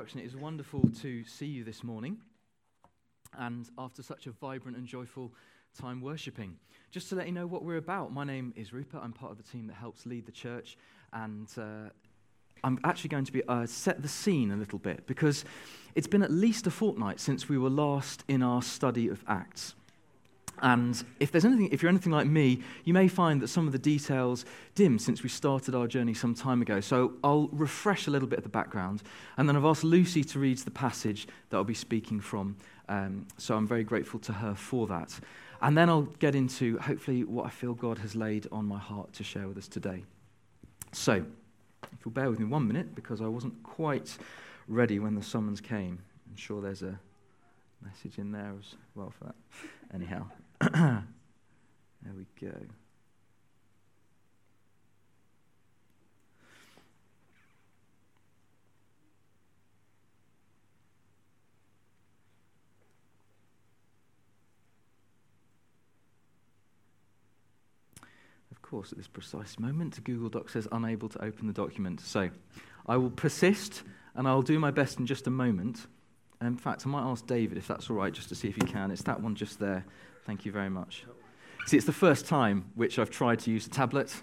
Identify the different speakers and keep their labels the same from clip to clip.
Speaker 1: introduction. It is wonderful to see you this morning. And after such a vibrant and joyful time worshipping. Just to let you know what we're about, my name is Rupert. I'm part of the team that helps lead the church. And uh, I'm actually going to be, uh, set the scene a little bit because it's been at least a fortnight since we were last in our study of Acts. And if, there's anything, if you're anything like me, you may find that some of the details dim since we started our journey some time ago. So I'll refresh a little bit of the background. And then I've asked Lucy to read the passage that I'll be speaking from. Um, so I'm very grateful to her for that. And then I'll get into, hopefully, what I feel God has laid on my heart to share with us today. So, if you'll bear with me one minute, because I wasn't quite ready when the summons came. I'm sure there's a message in there as well for that. Anyhow, there we go. Of course, at this precise moment, Google Docs says unable to open the document. So I will persist and I'll do my best in just a moment. In fact, I might ask David if that's all right, just to see if he can. It's that one just there. Thank you very much. See, it's the first time which I've tried to use a tablet.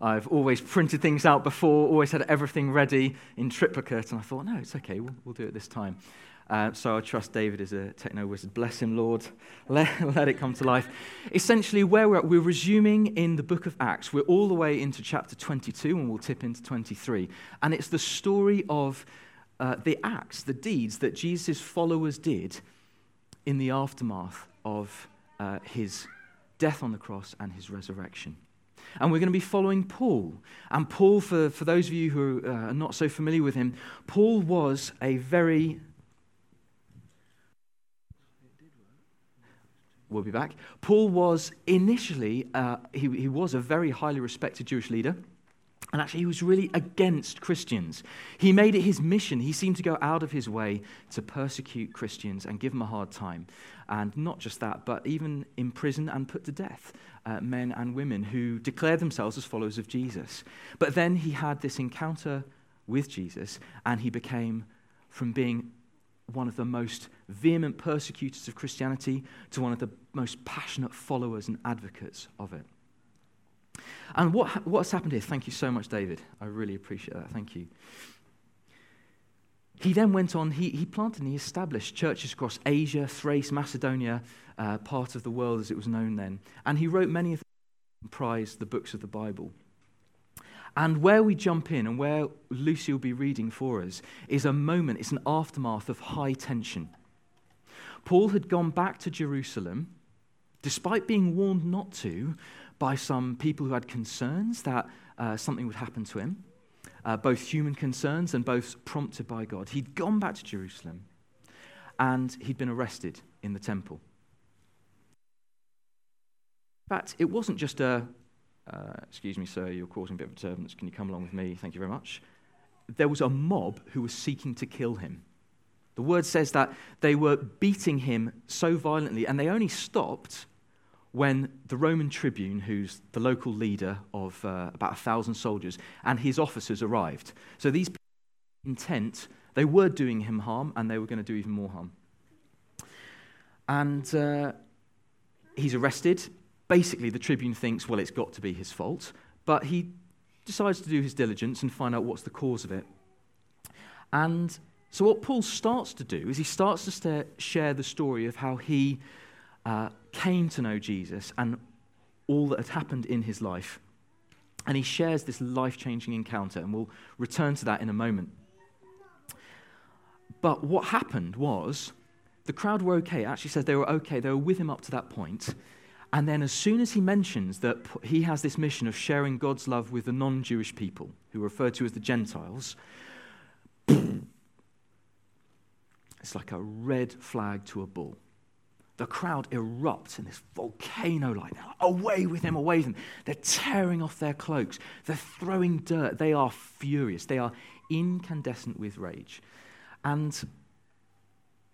Speaker 1: I've always printed things out before, always had everything ready in triplicate, and I thought, no, it's okay, we'll, we'll do it this time. Uh, so I trust David is a techno wizard. Bless him, Lord. Let, let it come to life. Essentially, where we're at, we're resuming in the book of Acts. We're all the way into chapter 22, and we'll tip into 23. And it's the story of uh, the acts, the deeds that Jesus' followers did in the aftermath of uh, his death on the cross and his resurrection. And we're going to be following Paul. And Paul, for, for those of you who uh, are not so familiar with him, Paul was a very we'll be back. Paul was initially, uh, he, he was a very highly respected Jewish leader. And actually, he was really against Christians. He made it his mission. He seemed to go out of his way to persecute Christians and give them a hard time. And not just that, but even imprison and put to death uh, men and women who declared themselves as followers of Jesus. But then he had this encounter with Jesus, and he became, from being one of the most vehement persecutors of Christianity to one of the most passionate followers and advocates of it. And what, what's happened here? Thank you so much, David. I really appreciate that. Thank you. He then went on, he, he planted and he established churches across Asia, Thrace, Macedonia, uh, part of the world as it was known then. And he wrote many of the prized the books of the Bible. And where we jump in and where Lucy will be reading for us is a moment, it's an aftermath of high tension. Paul had gone back to Jerusalem, despite being warned not to by some people who had concerns that uh, something would happen to him, uh, both human concerns and both prompted by God. He'd gone back to Jerusalem and he'd been arrested in the temple. In fact, it wasn't just a, uh, excuse me, sir, you're causing a bit of disturbance. Can you come along with me? Thank you very much. There was a mob who was seeking to kill him. The word says that they were beating him so violently, and they only stopped when the Roman tribune, who's the local leader of uh, about a thousand soldiers, and his officers arrived. So these intent, they were doing him harm, and they were going to do even more harm. And uh, he's arrested basically, the Tribune thinks, well, it's got to be his fault, but he decides to do his diligence and find out what's the cause of it. And so, what Paul starts to do is he starts to share the story of how he uh, came to know Jesus and all that had happened in his life. And he shares this life changing encounter, and we'll return to that in a moment. But what happened was the crowd were okay. It actually says they were okay. They were with him up to that point. And then, as soon as he mentions that he has this mission of sharing God's love with the non Jewish people, who are referred to as the Gentiles, it's like a red flag to a bull. The crowd erupts in this volcano like away with him, away with him. They're tearing off their cloaks, they're throwing dirt. They are furious, they are incandescent with rage. And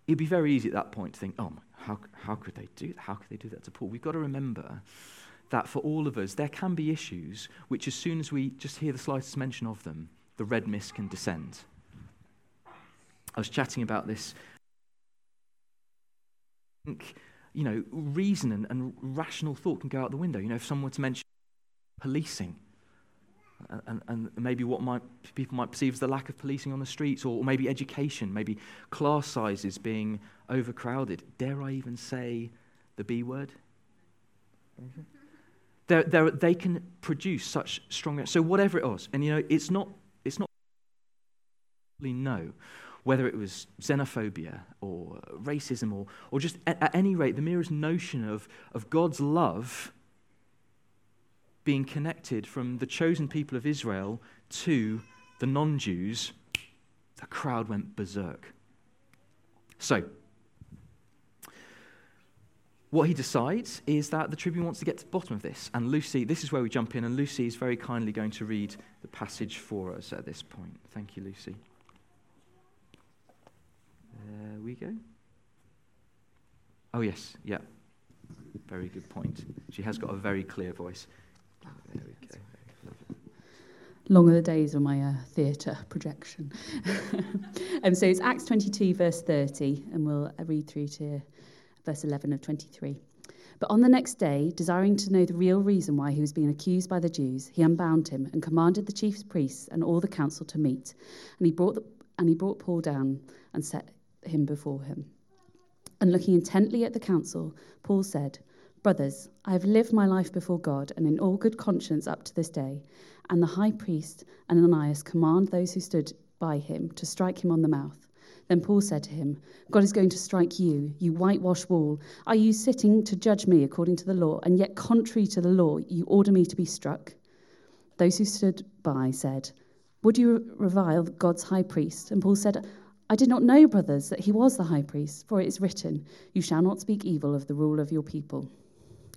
Speaker 1: it'd be very easy at that point to think, oh, how, how could they do that? How could they do that to Paul? We've got to remember that for all of us, there can be issues which, as soon as we just hear the slightest mention of them, the red mist can descend. I was chatting about this you know, reason and, and rational thought can go out the window. You know, if someone were to mention policing, uh, and, and, maybe what might, people might perceive as the lack of policing on the streets, or, or maybe education, maybe class sizes being overcrowded. Dare I even say the B word? They're, they're, they can produce such strong. So whatever it was, and you know, it's not, it's not. No, whether it was xenophobia or racism or, or just at, at any rate, the merest notion of, of God's love being connected from the chosen people of Israel to the non Jews, the crowd went berserk. So, what he decides is that the Tribune wants to get to the bottom of this. And Lucy, this is where we jump in, and Lucy is very kindly going to read the passage for us at this point. Thank you, Lucy. There we go. Oh, yes, yeah. Very good point. She has got a very clear voice. There we go.
Speaker 2: Long are the days of my uh, theatre projection. um, so it's Acts 22, verse 30, and we'll read through to verse 11 of 23. But on the next day, desiring to know the real reason why he was being accused by the Jews, he unbound him and commanded the chief priests and all the council to meet. And he brought, the, and he brought Paul down and set him before him. And looking intently at the council, Paul said, Brothers, I have lived my life before God and in all good conscience up to this day. And the high priest and Ananias command those who stood by him to strike him on the mouth. Then Paul said to him, God is going to strike you, you whitewashed wall. Are you sitting to judge me according to the law, and yet contrary to the law, you order me to be struck? Those who stood by said, Would you revile God's high priest? And Paul said, I did not know, brothers, that he was the high priest, for it is written, You shall not speak evil of the rule of your people.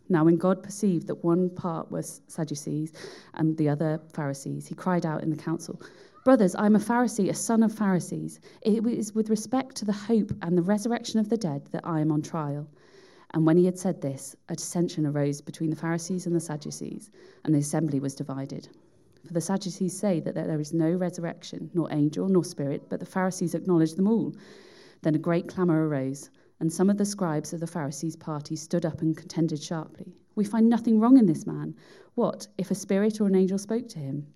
Speaker 2: Now, when God perceived that one part was Sadducees and the other Pharisees, he cried out in the council, Brothers, I am a Pharisee, a son of Pharisees. It is with respect to the hope and the resurrection of the dead that I am on trial. And when he had said this, a dissension arose between the Pharisees and the Sadducees, and the assembly was divided. For the Sadducees say that there is no resurrection, nor angel, nor spirit, but the Pharisees acknowledge them all. Then a great clamour arose, and some of the scribes of the Pharisees' party stood up and contended sharply. We find nothing wrong in this man. What, if a spirit or an angel spoke to him?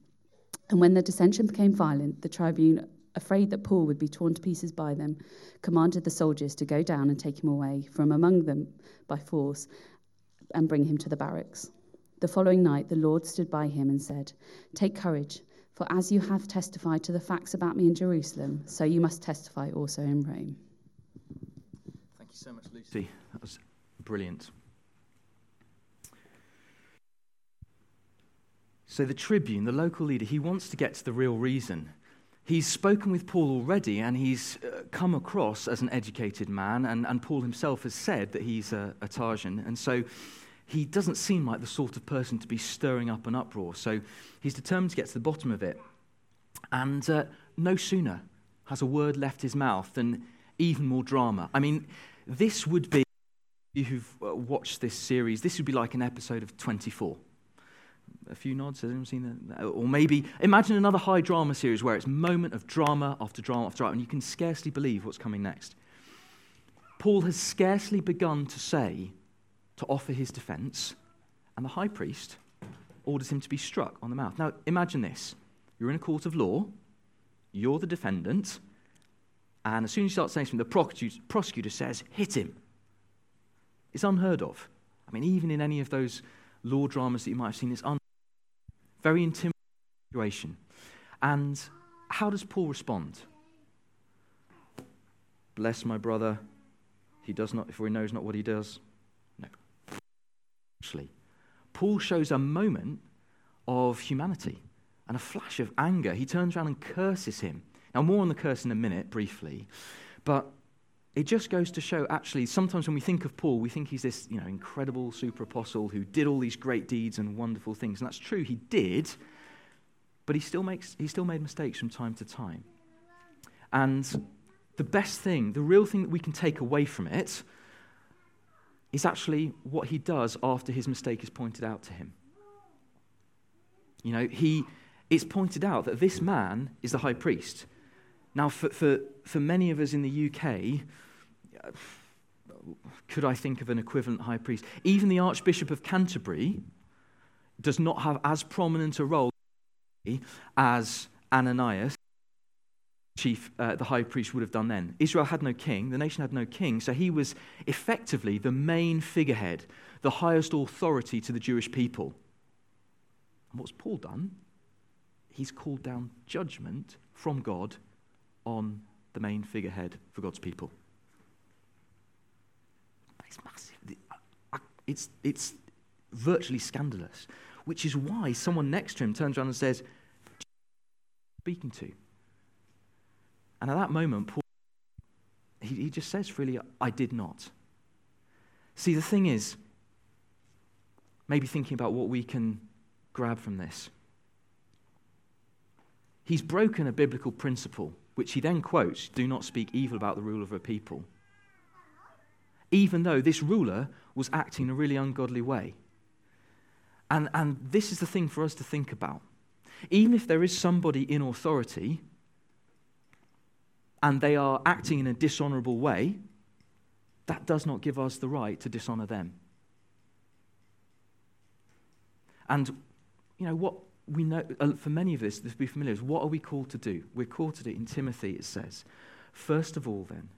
Speaker 2: And when the dissension became violent, the tribune, afraid that Paul would be torn to pieces by them, commanded the soldiers to go down and take him away from among them by force and bring him to the barracks. The following night, the Lord stood by him and said, Take courage, for as you have testified to the facts about me in Jerusalem, so you must testify also in Rome.
Speaker 1: Thank you so much, Lucy. That was brilliant. So, the tribune, the local leader, he wants to get to the real reason. He's spoken with Paul already, and he's uh, come across as an educated man, and, and Paul himself has said that he's a, a Tarsian. And so he doesn't seem like the sort of person to be stirring up an uproar. So he's determined to get to the bottom of it. And uh, no sooner has a word left his mouth than even more drama. I mean, this would be, you who've uh, watched this series, this would be like an episode of 24. A few nods, has anyone seen that? Or maybe imagine another high drama series where it's moment of drama after drama after drama, and you can scarcely believe what's coming next. Paul has scarcely begun to say to offer his defense, and the high priest orders him to be struck on the mouth. Now, imagine this you're in a court of law, you're the defendant, and as soon as you start saying something, the prosecutor says, hit him. It's unheard of. I mean, even in any of those law dramas that you might have seen, it's very intimidating situation. And how does Paul respond? Bless my brother. He does not, for he knows not what he does. Actually, Paul shows a moment of humanity and a flash of anger. He turns around and curses him. Now, more on the curse in a minute, briefly. But it just goes to show actually sometimes when we think of paul we think he's this you know incredible super apostle who did all these great deeds and wonderful things and that's true he did but he still makes he still made mistakes from time to time and the best thing the real thing that we can take away from it is actually what he does after his mistake is pointed out to him. You know he it's pointed out that this man is the high priest. Now for, for, for many of us in the uk could I think of an equivalent high priest? Even the Archbishop of Canterbury does not have as prominent a role as Ananias, chief, uh, the high priest, would have done then. Israel had no king, the nation had no king, so he was effectively the main figurehead, the highest authority to the Jewish people. And what's Paul done? He's called down judgment from God on the main figurehead for God's people. It's massive. It's, it's virtually scandalous, which is why someone next to him turns around and says, Speaking to. And at that moment, Paul, he, he just says freely, I did not. See, the thing is, maybe thinking about what we can grab from this. He's broken a biblical principle, which he then quotes do not speak evil about the rule of a people even though this ruler was acting in a really ungodly way. And, and this is the thing for us to think about. Even if there is somebody in authority and they are acting in a dishonorable way, that does not give us the right to dishonor them. And, you know, what we know, uh, for many of this, this will be familiar, is what are we called to do? We're called to do, in Timothy it says, first of all, then,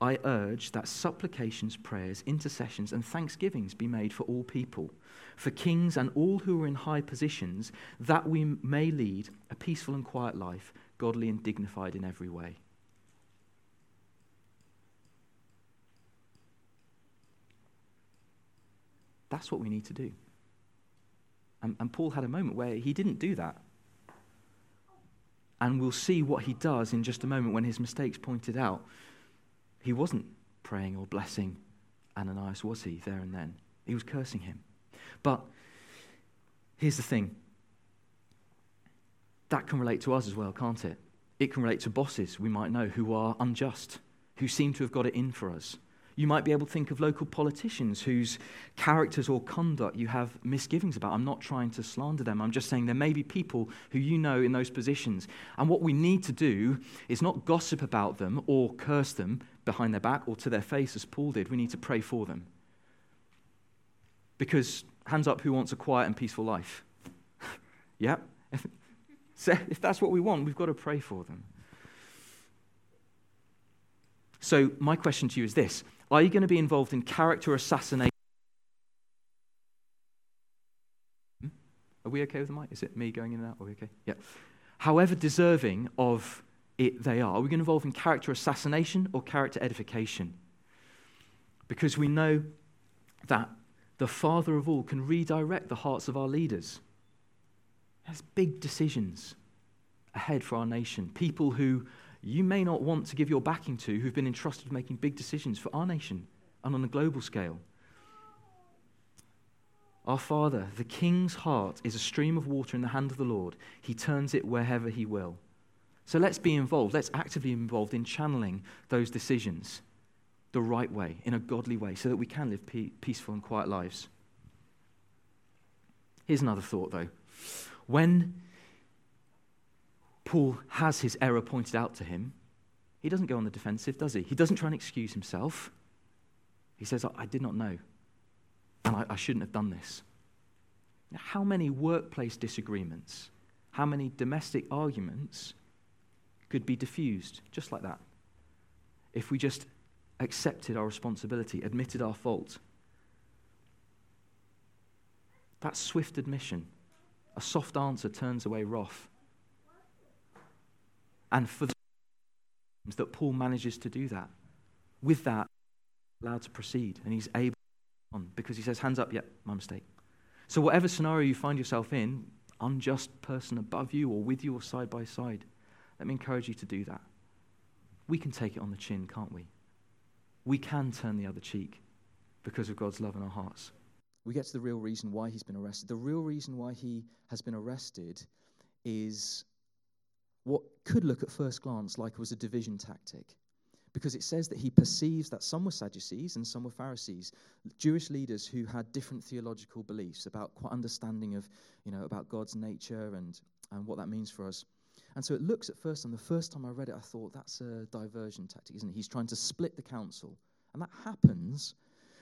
Speaker 1: I urge that supplications, prayers, intercessions, and thanksgivings be made for all people, for kings and all who are in high positions, that we may lead a peaceful and quiet life, godly and dignified in every way. That's what we need to do. And, and Paul had a moment where he didn't do that. And we'll see what he does in just a moment when his mistakes pointed out. He wasn't praying or blessing Ananias, was he, there and then? He was cursing him. But here's the thing that can relate to us as well, can't it? It can relate to bosses we might know who are unjust, who seem to have got it in for us. You might be able to think of local politicians whose characters or conduct you have misgivings about. I'm not trying to slander them. I'm just saying there may be people who you know in those positions. And what we need to do is not gossip about them or curse them behind their back or to their face, as Paul did. We need to pray for them. Because, hands up, who wants a quiet and peaceful life? If, so if that's what we want, we've got to pray for them. So, my question to you is this are you going to be involved in character assassination? Are we okay with the mic? Is it me going in and out? Are we okay? Yeah. However deserving of it they are, are we going to involve in character assassination or character edification? Because we know that the Father of all can redirect the hearts of our leaders. There's big decisions ahead for our nation. People who you may not want to give your backing to who've been entrusted with making big decisions for our nation and on a global scale. Our Father, the King's heart is a stream of water in the hand of the Lord. He turns it wherever He will. So let's be involved. Let's actively involved in channeling those decisions the right way, in a godly way, so that we can live pe- peaceful and quiet lives. Here's another thought, though. When Paul has his error pointed out to him, he doesn't go on the defensive, does he? He doesn't try and excuse himself. He says, I, I did not know, and I, I shouldn't have done this. Now, how many workplace disagreements, how many domestic arguments could be diffused just like that if we just accepted our responsibility, admitted our fault? That swift admission, a soft answer turns away wrath and for the that Paul manages to do that. With that, allowed to proceed, and he's able because he says, "Hands up, yep, my mistake." So whatever scenario you find yourself in, unjust person above you or with you or side by side, let me encourage you to do that. We can take it on the chin, can't we?
Speaker 3: we can turn the other cheek because of God's love in our hearts.
Speaker 1: We get to the real reason why he's been arrested. The real reason why he has been arrested is what could look at first glance like it was a division tactic. Because it says that he perceives that some were Sadducees and some were Pharisees, Jewish leaders who had different theological beliefs about quite understanding of, you know, about God's nature and, and what that means for us. And so it looks at first, and the first time I read it, I thought that's a diversion tactic, isn't it? He's trying to split the council. And that happens,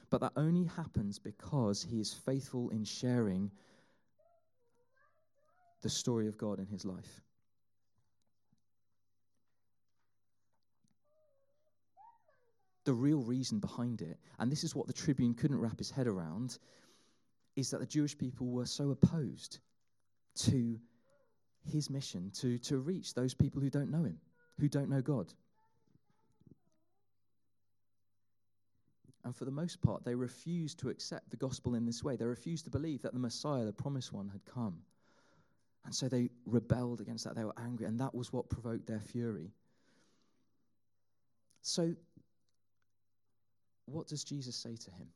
Speaker 1: but that only happens because he is faithful in sharing the story of God in his life. The real reason behind it, and this is what the tribune couldn't wrap his head around, is that the Jewish people were so opposed to his mission to, to reach those people who don't know him, who don't know God. And for the most part, they refused to accept the gospel in this way. They refused to believe that the Messiah, the promised one, had come. And so they rebelled against that. They were angry, and that was what provoked their fury. So, what does Jesus say to him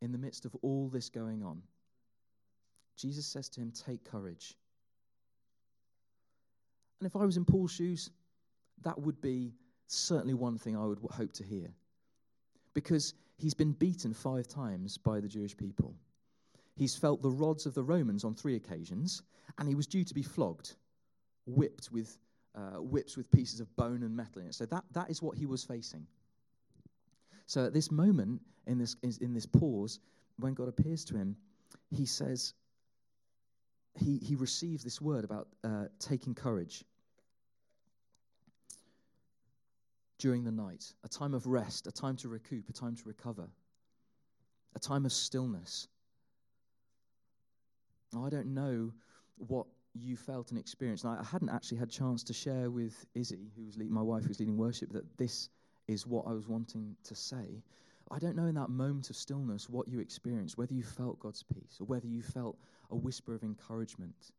Speaker 1: in the midst of all this going on? Jesus says to him, Take courage. And if I was in Paul's shoes, that would be certainly one thing I would hope to hear. Because he's been beaten five times by the Jewish people. He's felt the rods of the Romans on three occasions, and he was due to be flogged, whipped with uh, whips with pieces of bone and metal in it. So that, that is what he was facing. So at this moment, in this, in this pause, when God appears to him, he says, he, he receives this word about uh, taking courage. during the night, a time of rest, a time to recoup, a time to recover, a time of stillness. Now, I don't know what you felt and experienced. And I hadn't actually had chance to share with Izzy, who was lead, my wife, who was leading worship, that this is what I was wanting to say. I don't know in that moment of stillness what you experienced, whether you felt God's peace or whether you felt a whisper of encouragement.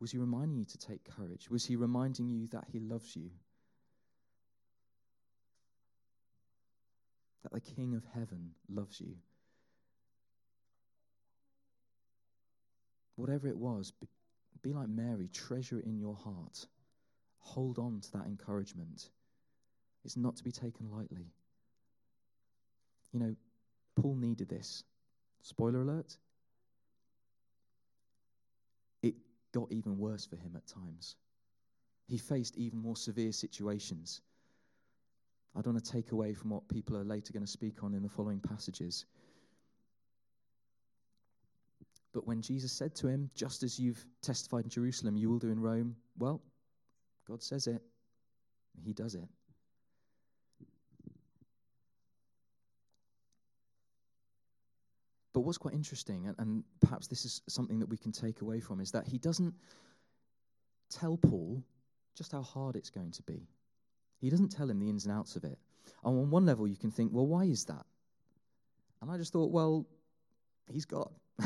Speaker 1: Was he reminding you to take courage? Was he reminding you that he loves you? that the King of heaven loves you. Whatever it was, be, be like Mary, treasure it in your heart. Hold on to that encouragement. It's not to be taken lightly. You know, Paul needed this. Spoiler alert. It got even worse for him at times. He faced even more severe situations. I don't want to take away from what people are later going to speak on in the following passages. But when Jesus said to him, Just as you've testified in Jerusalem, you will do in Rome, well, God says it, He does it. But what's quite interesting, and, and, perhaps this is something that we can take away from, is that he doesn't tell Paul just how hard it's going to be. He doesn't tell him the ins and outs of it. And on one level, you can think, well, why is that? And I just thought, well, he's God.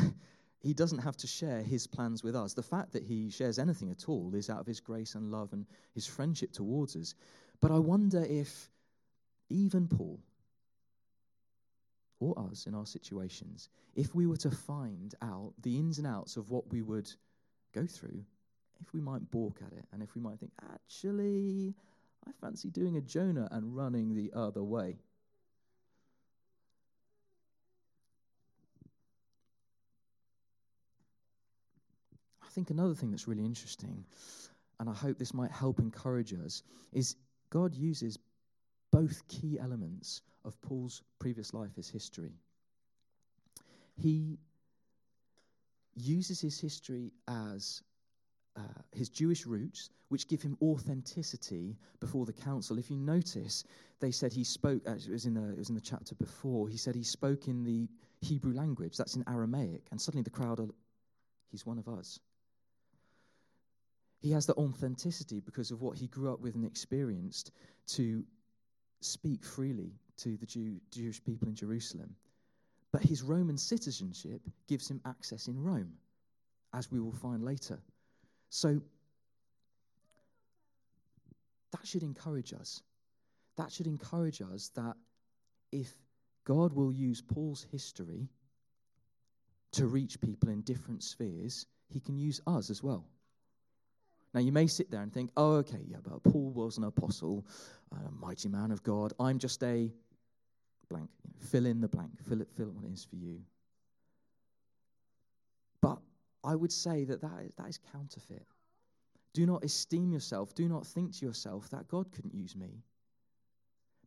Speaker 1: he doesn't have to share his plans with us. The fact that he shares anything at all is out of his grace and love and his friendship towards us. But I wonder if even Paul or us in our situations, if we were to find out the ins and outs of what we would go through, if we might balk at it and if we might think, actually, I fancy doing a Jonah and running the other way. I think another thing that's really interesting, and I hope this might help encourage us, is God uses both key elements of Paul's previous life as history. He uses his history as uh, his Jewish roots, which give him authenticity before the council. If you notice, they said he spoke, it was in the, it was in the chapter before, he said he spoke in the Hebrew language, that's in Aramaic, and suddenly the crowd are, he's one of us. He has the authenticity because of what he grew up with and experienced to speak freely to the Jew, Jewish people in Jerusalem. But his Roman citizenship gives him access in Rome, as we will find later. So that should encourage us. That should encourage us that if God will use Paul's history to reach people in different spheres, he can use us as well. Now, you may sit there and think, oh, okay, yeah, but Paul was an apostle, a mighty man of God. I'm just a blank. fill in the blank. Fill it, fill it what it is for you. But I would say that that is, that is counterfeit. Do not esteem yourself. Do not think to yourself that God couldn't use me.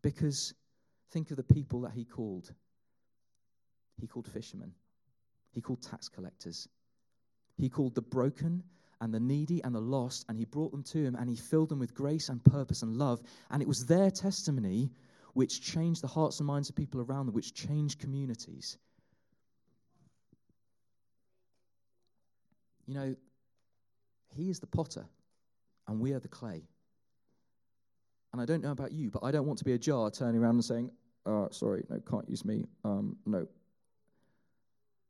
Speaker 1: Because think of the people that he called. He called fishermen, he called tax collectors, he called the broken and the needy and the lost, and he brought them to him and he filled them with grace and purpose and love. And it was their testimony which changed the hearts and minds of people around them, which changed communities. You know, he is the potter, and we are the clay. And I don't know about you, but I don't want to be a jar turning around and saying, oh, sorry, no, can't use me. Um, no.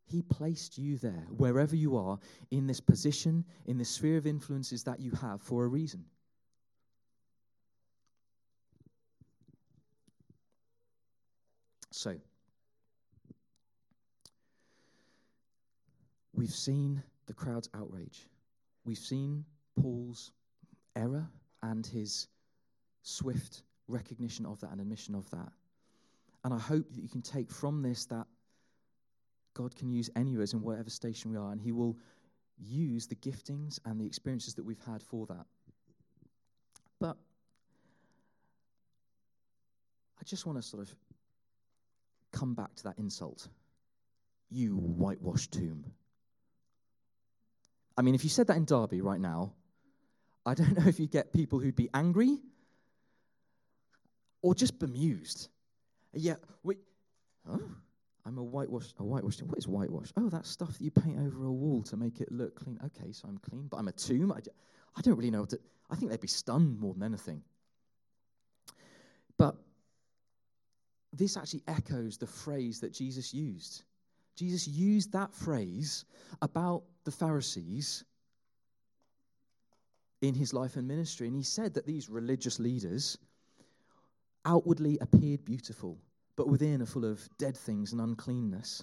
Speaker 1: He placed you there, wherever you are, in this position, in the sphere of influences that you have for a reason. So, we've seen the crowd's outrage. We've seen Paul's error and his swift recognition of that and admission of that. And I hope that you can take from this that God can use any of us in whatever station we are, and He will use the giftings and the experiences that we've had for that. But I just want to sort of come back to that insult. You whitewashed tomb. I mean, if you said that in Derby right now, I don't know if you'd get people who'd be angry or just bemused. Yeah, we. Oh, I'm a whitewash. A whitewash. What is whitewash? Oh, that stuff that you paint over a wall to make it look clean. Okay, so I'm clean, but I'm a tomb. I, I don't really know what to. I think they'd be stunned more than anything. But this actually echoes the phrase that Jesus used. Jesus used that phrase about the Pharisees in his life and ministry. And he said that these religious leaders outwardly appeared beautiful, but within are full of dead things and uncleanness.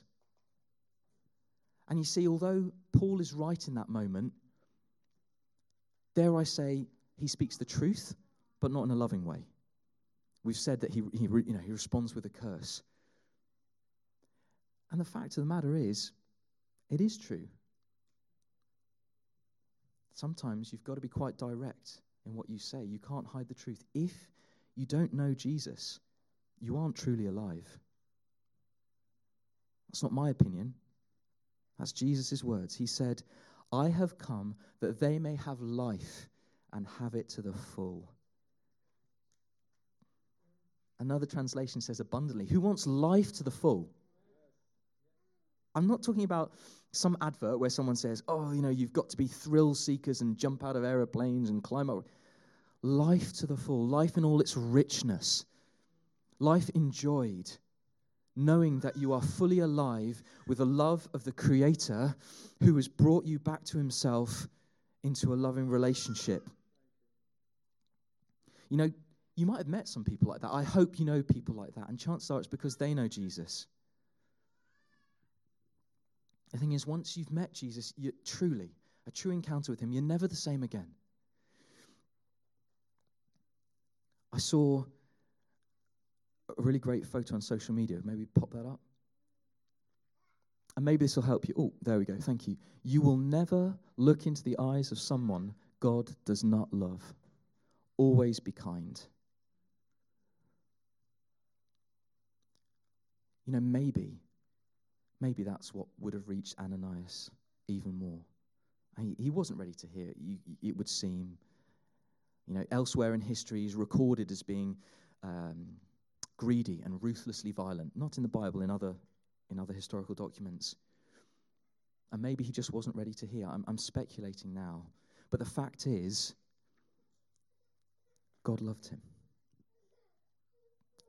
Speaker 1: And you see, although Paul is right in that moment, dare I say, he speaks the truth, but not in a loving way. We've said that he, he, you know, he responds with a curse. And the fact of the matter is, it is true. Sometimes you've got to be quite direct in what you say. You can't hide the truth. If you don't know Jesus, you aren't truly alive. That's not my opinion. That's Jesus' words. He said, I have come that they may have life and have it to the full. Another translation says abundantly. Who wants life to the full? I'm not talking about some advert where someone says, oh, you know, you've got to be thrill seekers and jump out of aeroplanes and climb up. Life to the full, life in all its richness, life enjoyed, knowing that you are fully alive with the love of the Creator who has brought you back to Himself into a loving relationship. You know, you might have met some people like that. I hope you know people like that. And chances are it's because they know Jesus. The thing is, once you've met Jesus, you truly, a true encounter with him, you're never the same again. I saw a really great photo on social media. Maybe pop that up. And maybe this will help you. Oh, there we go. Thank you. You will never look into the eyes of someone God does not love. Always be kind. You know, maybe maybe that's what would have reached Ananias even more. He, he wasn't ready to hear it, you, it would seem. You know, elsewhere in history, he's recorded as being um, greedy and ruthlessly violent. Not in the Bible, in other, in other historical documents. And maybe he just wasn't ready to hear. I'm, I'm speculating now. But the fact is, God loved him.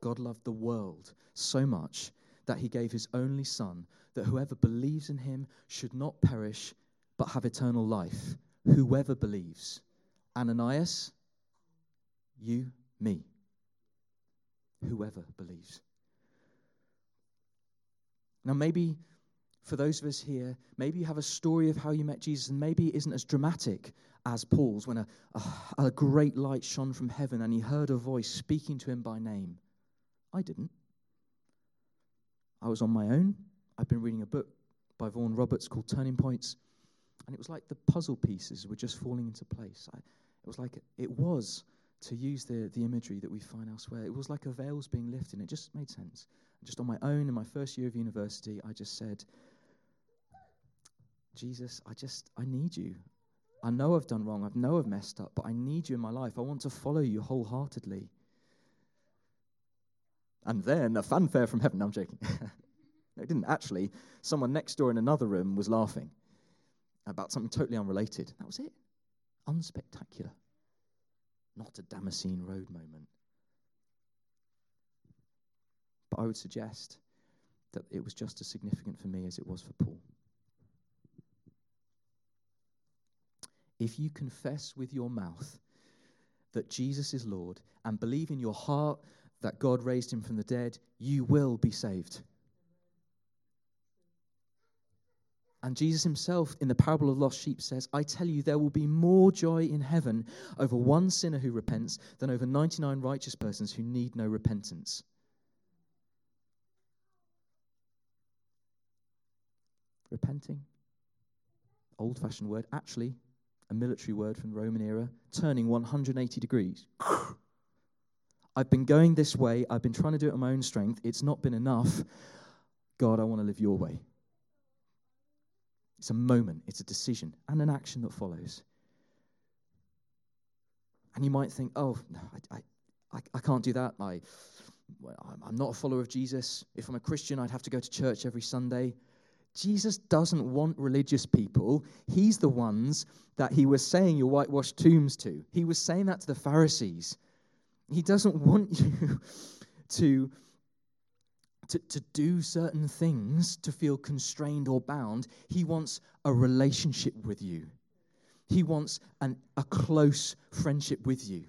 Speaker 1: God loved the world so much that he gave his only Son, that whoever believes in him should not perish, but have eternal life. Whoever believes. Ananias, you, me. Whoever believes. Now, maybe for those of us here, maybe you have a story of how you met Jesus, and maybe it isn't as dramatic as Paul's when a, a, a, great light shone from heaven and he heard a voice speaking to him by name. I didn't. I was on my own. I've been reading a book by Vaughan Roberts called Turning Points, and it was like the puzzle pieces were just falling into place. I, it was like it was, to use the, the imagery that we find elsewhere, it was like a veil's being lifted, and it just made sense. Just on my own in my first year of university, I just said, Jesus, I just, I need you. I know I've done wrong. I know I've messed up, but I need you in my life. I want to follow you wholeheartedly. And then a fanfare from heaven. No, I'm joking. no, it didn't. Actually, someone next door in another room was laughing about something totally unrelated. That was it. Unspectacular. Not a Damascene Road moment. But I would suggest that it was just as significant for me as it was for Paul. if you confess with your mouth that Jesus is Lord and believe in your heart that God raised him from the dead, you will be saved. And Jesus himself, in the parable of lost sheep, says, I tell you, there will be more joy in heaven over one sinner who repents than over 99 righteous persons who need no repentance. Repenting, old fashioned word, actually a military word from the Roman era, turning 180 degrees. I've been going this way. I've been trying to do it on my own strength. It's not been enough. God, I want to live your way. It's a moment, it's a decision, and an action that follows. And you might think, oh, no, I, I, I can't do that. I, I'm not a follower of Jesus. If I'm a Christian, I'd have to go to church every Sunday. Jesus doesn't want religious people. He's the ones that he was saying your whitewashed tombs to. He was saying that to the Pharisees. He doesn't want you to, to, to do certain things to feel constrained or bound. He wants a relationship with you, he wants an, a close friendship with you.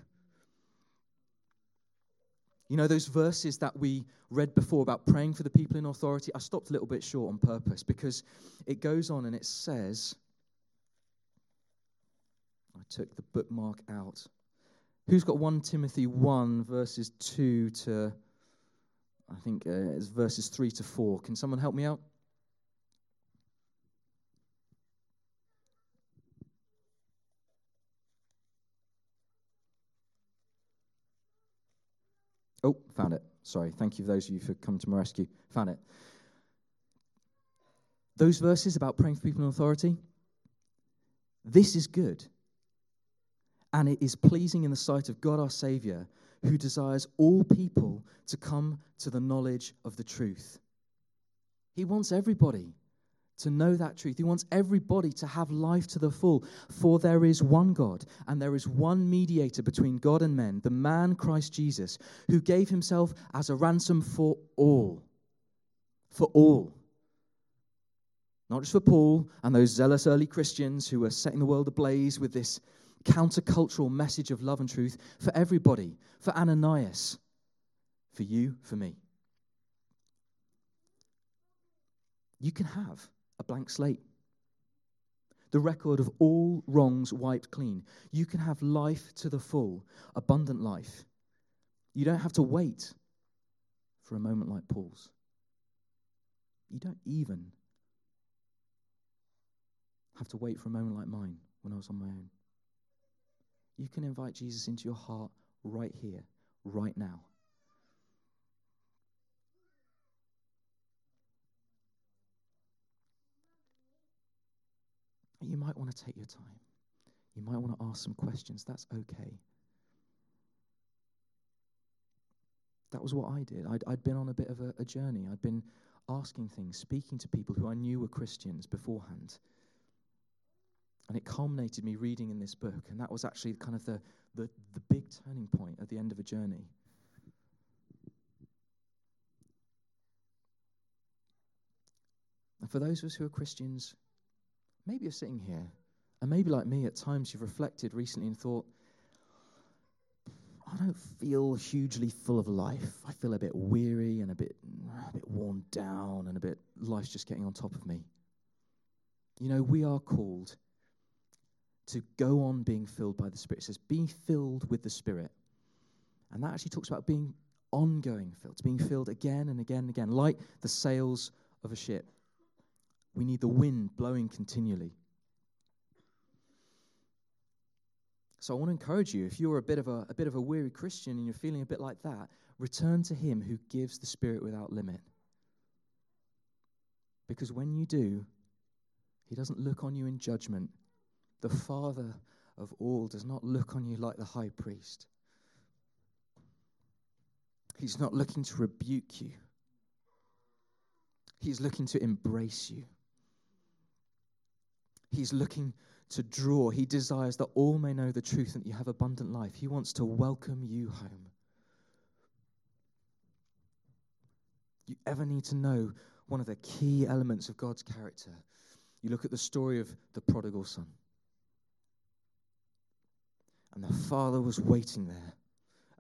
Speaker 1: You know, those verses that we read before about praying for the people in authority, I stopped a little bit short on purpose because it goes on and it says, I took the bookmark out. Who's got 1 Timothy 1, verses 2 to, I think uh, it's verses 3 to 4? Can someone help me out? Oh, found it. Sorry. Thank you, those of you for coming to my rescue. Found it. Those verses about praying for people in authority, this is good. And it is pleasing in the sight of God our Savior, who desires all people to come to the knowledge of the truth. He wants everybody to know that truth. He wants everybody to have life to the full. For there is one God, and there is one mediator between God and men, the man Christ Jesus, who gave himself as a ransom for all. For all. Not just for Paul and those zealous early Christians who were setting the world ablaze with this countercultural message of love and truth, for everybody, for Ananias, for you, for me. You can have a blank slate. The record of all wrongs wiped clean. You can have life to the full, abundant life. You don't have to wait for a moment like Paul's. You don't even have to wait for a moment like mine when I was on my own. You can invite Jesus into your heart right here, right now. You might want to take your time. You might want to ask some questions. That's okay. That was what I did. I'd, I'd been on a bit of a, a journey. I'd been asking things, speaking to people who I knew were Christians beforehand. And it culminated me reading in this book. And that was actually kind of the, the, the big turning point at the end of a journey. And for those of us who are Christians, Maybe you're sitting here, and maybe like me, at times you've reflected recently and thought, I don't feel hugely full of life. I feel a bit weary and a bit, a bit worn down and a bit, life's just getting on top of me. You know, we are called to go on being filled by the Spirit. It says, be filled with the Spirit. And that actually talks about being ongoing filled, being filled again and again and again, like the sails of a ship. We need the wind blowing continually. So I want to encourage you, if you're a bit of a, a bit of a weary Christian and you're feeling a bit like that, return to him who gives the Spirit without limit. Because when you do, he doesn't look on you in judgment. The Father of all does not look on you like the high priest. He's not looking to rebuke you. He's looking to embrace you. He's looking to draw. He desires that all may know the truth and that you have abundant life. He wants to welcome you home. You ever need to know one of the key elements of God's character? You look at the story of the prodigal son. And the father was waiting there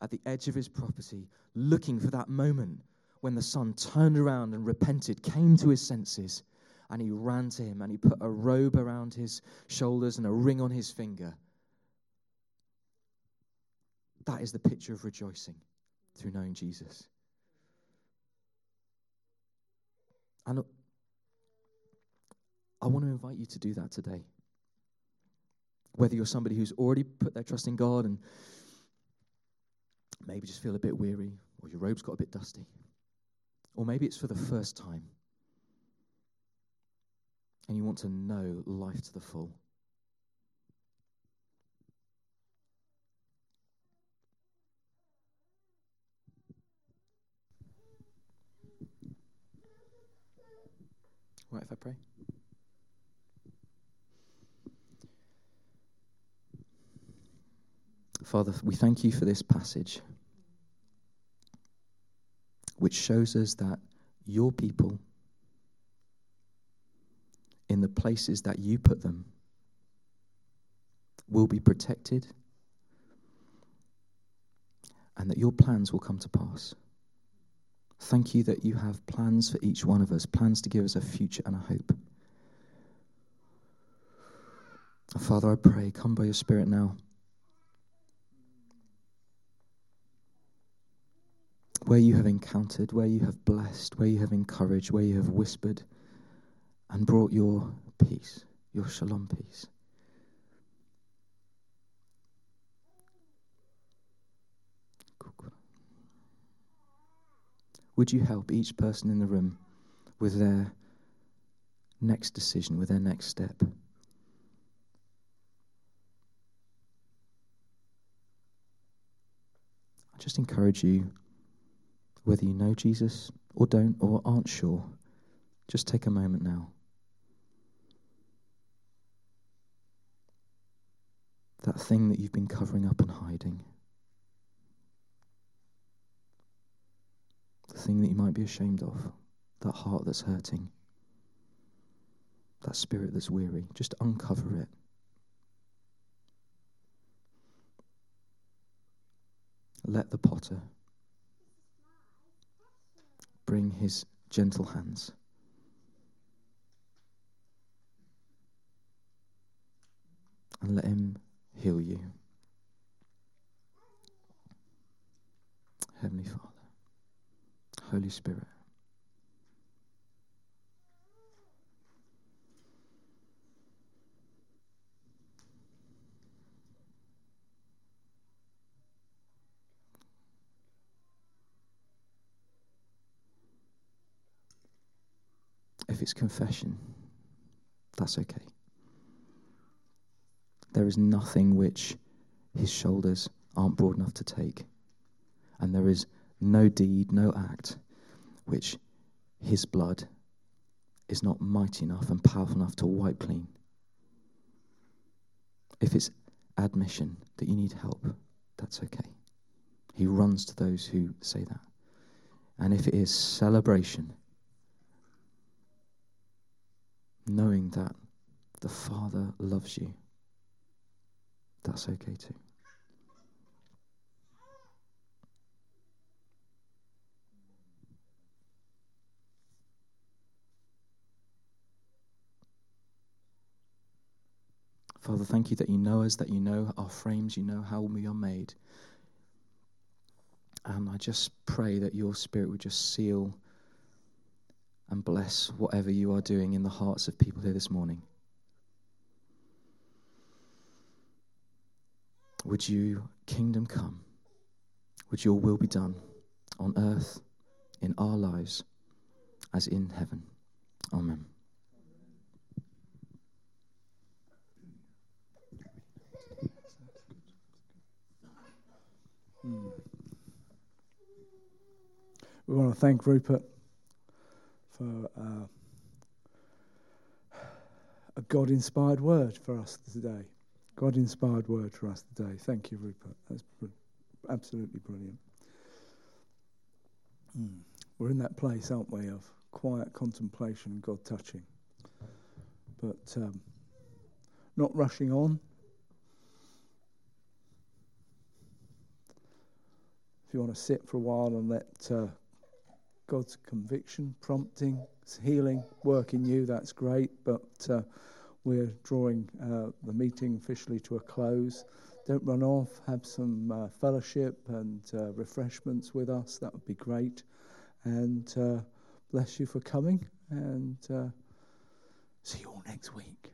Speaker 1: at the edge of his property, looking for that moment when the son turned around and repented, came to his senses, and he ran to him and he put a robe around his shoulders and a ring on his finger. That is the picture of rejoicing through knowing Jesus. And I want to invite you to do that today. Whether you're somebody who's already put their trust in God and maybe just feel a bit weary, or your robe's got a bit dusty, or maybe it's for the first time and you want to know life to the full. Right, if I pray? Father, we thank you for this passage, which shows us that your people in the places that you put them will be protected and that your plans will come to pass. Thank you that you have plans for each one of us, plans to give us a future and a hope. Father, I pray, come by your Spirit now. Where you have encountered, where you have blessed, where you have encouraged, where you have whispered and brought your peace, your shalom peace. Would you help each person in the room with their next decision, with their next step? I just encourage you, whether you know Jesus or don't or aren't sure, just take a moment now. That thing that you've been covering up and hiding, the thing that you might be ashamed of, that heart that's hurting, that spirit that's weary, just uncover it. Let the potter bring his gentle hands. And let him heal you. Heavenly Father, Holy Spirit. If it's confession, that's okay. There is nothing which his shoulders aren't broad enough to take. And there is no deed, no act which his blood is not mighty enough and powerful enough to wipe clean. If it's admission that you need help, that's okay. He runs to those who say that. And if it is celebration, knowing that the Father loves you, that's okay too. Father, thank you that you know us, that you know our frames, you know how we are made. And I just pray that your spirit would just seal and bless whatever you are doing in the hearts of people here this morning. Would you, kingdom come? Would your will be done on earth, in our lives, as in heaven? Amen.
Speaker 4: Hmm. We want to thank Rupert for uh, a God inspired word for us today. God inspired word for us today. Thank you, Rupert. That's br- absolutely brilliant. Mm. We're in that place, aren't we, of quiet contemplation and God touching. But um, not rushing on, If you want to sit for a while and let uh, God's conviction, prompting, healing work in you, that's great. But uh, we're drawing uh, the meeting officially to a close. Don't run off. Have some uh, fellowship and uh, refreshments with us. That would be great. And uh, bless you for coming. And see you all next week.